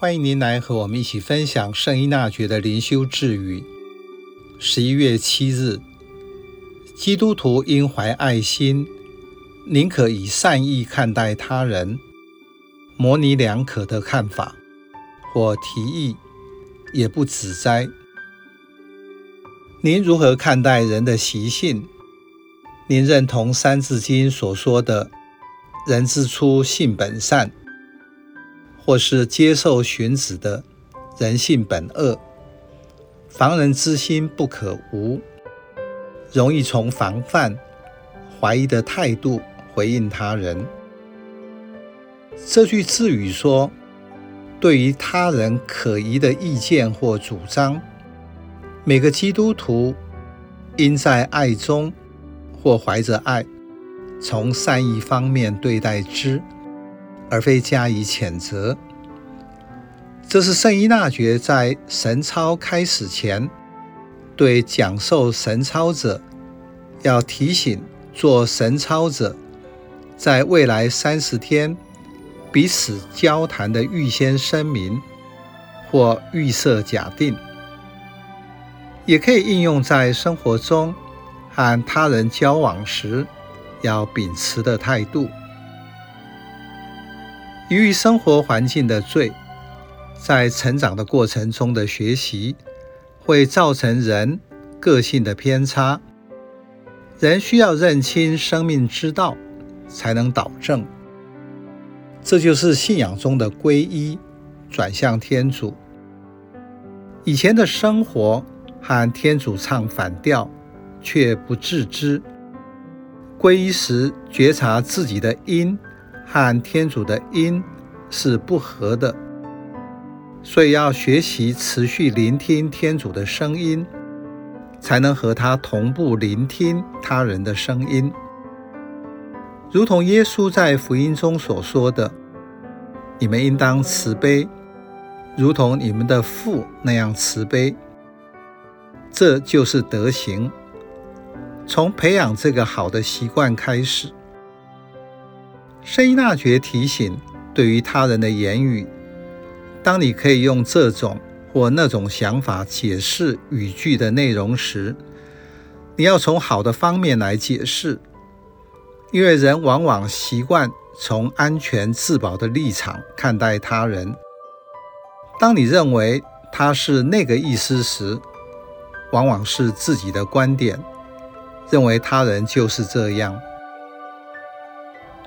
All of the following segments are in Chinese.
欢迎您来和我们一起分享圣依纳爵的灵修智语。十一月七日，基督徒应怀爱心，宁可以善意看待他人。模棱两可的看法或提议，也不指摘。您如何看待人的习性？您认同《三字经》所说的“人之初，性本善”，或是接受荀子的“人性本恶”，防人之心不可无，容易从防范、怀疑的态度回应他人。这句智语说：对于他人可疑的意见或主张，每个基督徒应在爱中。或怀着爱，从善意方面对待之，而非加以谴责。这是圣依纳爵在神操开始前，对讲授神操者要提醒做神操者，在未来三十天彼此交谈的预先声明或预设假定，也可以应用在生活中。和他人交往时要秉持的态度。由于生活环境的罪，在成长的过程中的学习，会造成人个性的偏差。人需要认清生命之道，才能导正。这就是信仰中的皈依，转向天主。以前的生活和天主唱反调。却不自知，皈依时觉察自己的音和天主的音是不合的，所以要学习持续聆听天主的声音，才能和他同步聆听他人的声音。如同耶稣在福音中所说的：“你们应当慈悲，如同你们的父那样慈悲。”这就是德行。从培养这个好的习惯开始，圣依纳爵提醒：对于他人的言语，当你可以用这种或那种想法解释语句的内容时，你要从好的方面来解释，因为人往往习惯从安全自保的立场看待他人。当你认为他是那个意思时，往往是自己的观点。认为他人就是这样。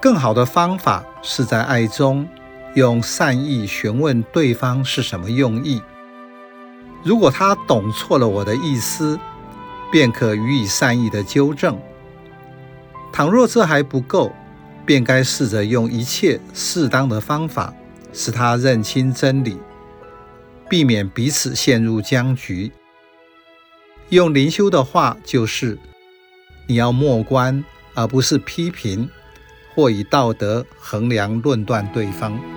更好的方法是在爱中用善意询问对方是什么用意。如果他懂错了我的意思，便可予以善意的纠正。倘若这还不够，便该试着用一切适当的方法，使他认清真理，避免彼此陷入僵局。用灵修的话就是。你要默观，而不是批评，或以道德衡量论断对方。